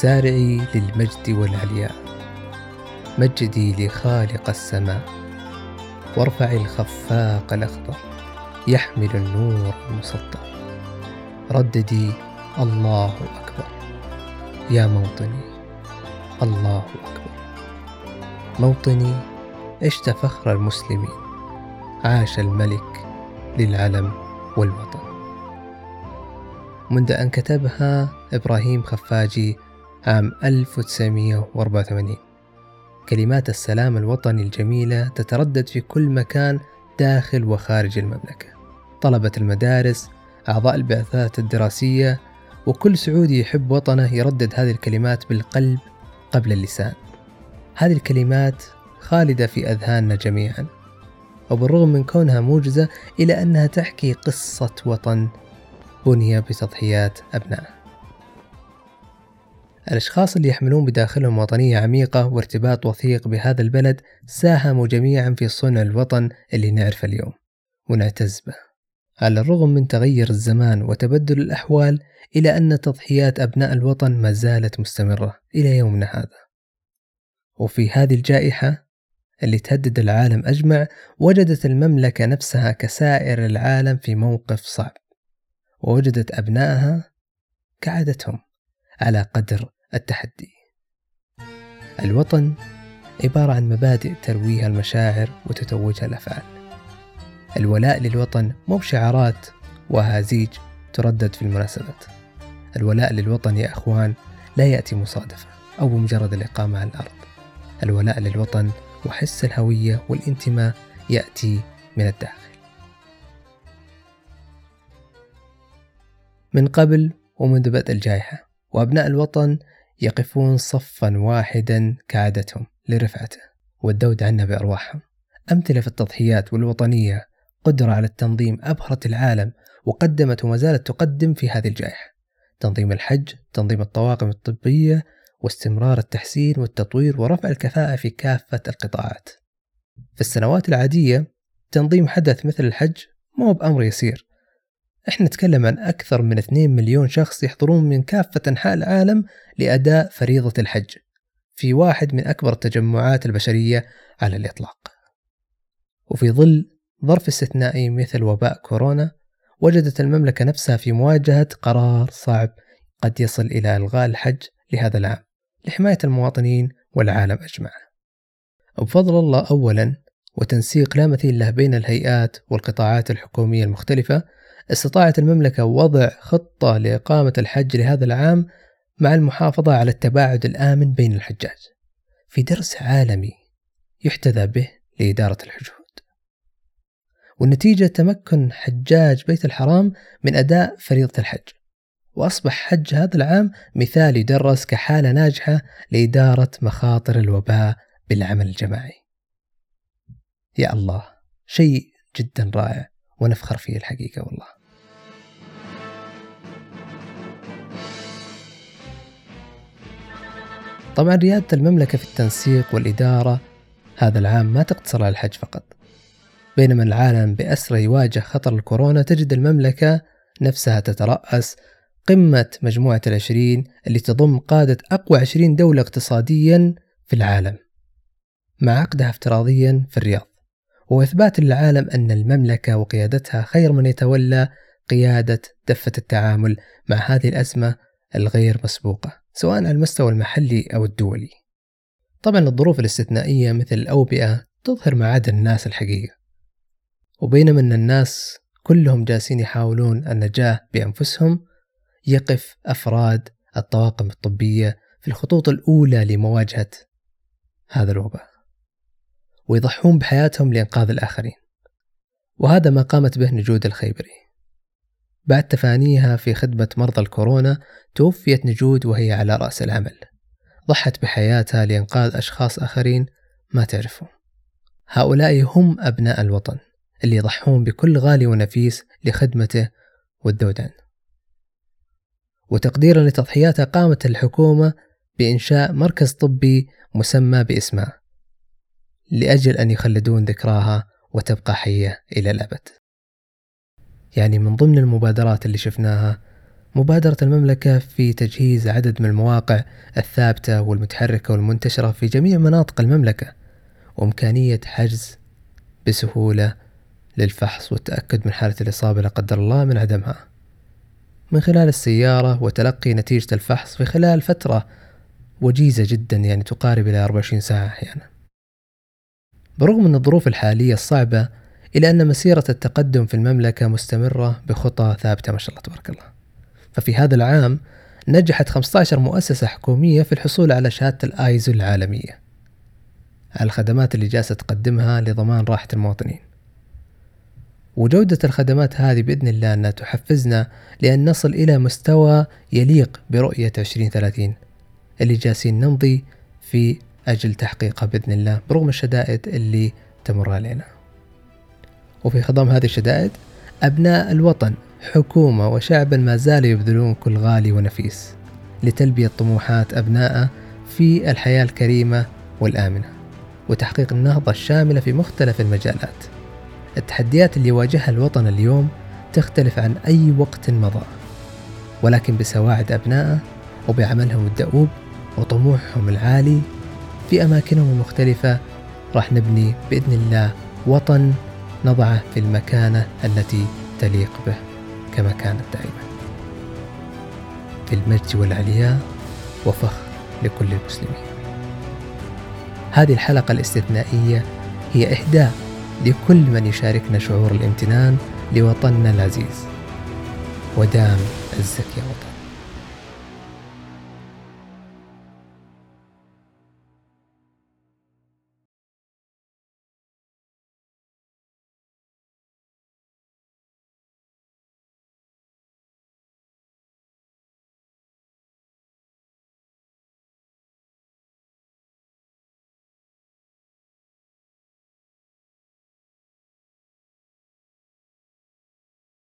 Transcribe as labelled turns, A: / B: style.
A: سارعي للمجد والعلياء. مجدي لخالق السماء. وارفعي الخفاق الأخضر. يحمل النور المسطر. رددي الله أكبر. يا موطني الله أكبر. موطني عشت فخر المسلمين. عاش الملك للعلم والوطن. منذ أن كتبها إبراهيم خفاجي عام 1984 كلمات السلام الوطني الجميلة تتردد في كل مكان داخل وخارج المملكة. طلبة المدارس أعضاء البعثات الدراسية وكل سعودي يحب وطنه يردد هذه الكلمات بالقلب قبل اللسان. هذه الكلمات خالدة في أذهاننا جميعا. وبالرغم من كونها موجزة إلى أنها تحكي قصة وطن بني بتضحيات أبنائه الأشخاص اللي يحملون بداخلهم وطنية عميقة وارتباط وثيق بهذا البلد ساهموا جميعا في صنع الوطن اللي نعرفه اليوم ونعتز به. على الرغم من تغير الزمان وتبدل الأحوال إلى أن تضحيات أبناء الوطن ما زالت مستمرة إلى يومنا هذا. وفي هذه الجائحة اللي تهدد العالم أجمع وجدت المملكة نفسها كسائر العالم في موقف صعب ووجدت أبنائها كعادتهم على قدر التحدي. الوطن عبارة عن مبادئ ترويها المشاعر وتتوجها الأفعال. الولاء للوطن مو بشعارات وهازيج تردد في المناسبات. الولاء للوطن يا أخوان لا يأتي مصادفة أو بمجرد الإقامة على الأرض. الولاء للوطن وحس الهوية والانتماء يأتي من الداخل. من قبل ومنذ بدء الجائحة وأبناء الوطن يقفون صفا واحدا كعادتهم لرفعته والذود عنا بأرواحهم. أمثلة في التضحيات والوطنية قدرة على التنظيم أبهرت العالم وقدمت وما زالت تقدم في هذه الجائحة. تنظيم الحج تنظيم الطواقم الطبية واستمرار التحسين والتطوير ورفع الكفاءة في كافة القطاعات. في السنوات العادية تنظيم حدث مثل الحج مو بأمر يسير. إحنا نتكلم عن أكثر من 2 مليون شخص يحضرون من كافة أنحاء العالم لأداء فريضة الحج في واحد من أكبر التجمعات البشرية على الإطلاق. وفي ظل ظرف استثنائي مثل وباء كورونا وجدت المملكة نفسها في مواجهة قرار صعب قد يصل إلى إلغاء الحج لهذا العام لحماية المواطنين والعالم أجمع بفضل الله أولا وتنسيق لا مثيل له بين الهيئات والقطاعات الحكومية المختلفة استطاعت المملكة وضع خطة لإقامة الحج لهذا العام مع المحافظة على التباعد الآمن بين الحجاج في درس عالمي يحتذى به لإدارة الحجود. والنتيجة تمكن حجاج بيت الحرام من أداء فريضة الحج وأصبح حج هذا العام مثال يدرس كحالة ناجحة لإدارة مخاطر الوباء بالعمل الجماعي. يا الله شيء جدا رائع. ونفخر فيه الحقيقة والله. طبعا ريادة المملكة في التنسيق والإدارة هذا العام ما تقتصر على الحج فقط. بينما العالم بأسرى يواجه خطر الكورونا تجد المملكة نفسها تترأس قمة مجموعة العشرين اللي تضم قادة أقوى عشرين دولة اقتصاديا في العالم. مع عقدها افتراضيا في الرياض. وإثبات للعالم أن المملكة وقيادتها خير من يتولى قيادة دفة التعامل مع هذه الأزمة الغير مسبوقة سواء على المستوى المحلي أو الدولي. طبعا الظروف الاستثنائية مثل الأوبئة تظهر معادن الناس الحقيقة. وبينما أن الناس كلهم جالسين يحاولون النجاة بأنفسهم يقف أفراد الطواقم الطبية في الخطوط الأولى لمواجهة هذا الوباء. ويضحون بحياتهم لإنقاذ الآخرين. وهذا ما قامت به نجود الخيبري. بعد تفانيها في خدمة مرضى الكورونا توفيت نجود وهي على رأس العمل. ضحت بحياتها لإنقاذ أشخاص آخرين ما تعرفهم. هؤلاء هم أبناء الوطن اللي يضحون بكل غالي ونفيس لخدمته والذود عنه وتقديرا لتضحياتها قامت الحكومة بإنشاء مركز طبي مسمى باسمها لأجل أن يخلدون ذكراها وتبقى حية إلى الأبد. يعني من ضمن المبادرات اللي شفناها مبادرة المملكة في تجهيز عدد من المواقع الثابتة والمتحركة والمنتشرة في جميع مناطق المملكة وإمكانية حجز بسهولة للفحص والتأكد من حالة الإصابة لا قدر الله من عدمها. من خلال السيارة وتلقي نتيجة الفحص في خلال فترة وجيزة جدا يعني تقارب إلى 24 ساعة أحيانا. برغم من الظروف الحالية الصعبة إلا أن مسيرة التقدم في المملكة مستمرة بخطى ثابتة ما شاء الله تبارك الله. ففي هذا العام نجحت 15 مؤسسة حكومية في الحصول على شهادة الآيزو العالمية على الخدمات اللي جالسة تقدمها لضمان راحة المواطنين. وجودة الخدمات هذه بإذن الله أنها تحفزنا لأن نصل إلى مستوى يليق برؤية 2030 اللي جالسين نمضي في أجل تحقيقها بإذن الله برغم الشدائد اللي تمر علينا. وفي خضم هذه الشدائد أبناء الوطن حكومة وشعبا ما زالوا يبذلون كل غالي ونفيس لتلبية طموحات أبنائه في الحياة الكريمة والآمنة وتحقيق النهضة الشاملة في مختلف المجالات. التحديات اللي يواجهها الوطن اليوم تختلف عن أي وقت مضى ولكن بسواعد أبنائه وبعملهم الدؤوب وطموحهم العالي في أماكنهم المختلفة راح نبني بإذن الله وطن نضعه في المكانة التي تليق به كما كانت دائما. في المجد والعلياء وفخر لكل المسلمين. هذه الحلقة الاستثنائية هي إهداء لكل من يشاركنا شعور الامتنان لوطننا العزيز. ودام عزك يا وطن.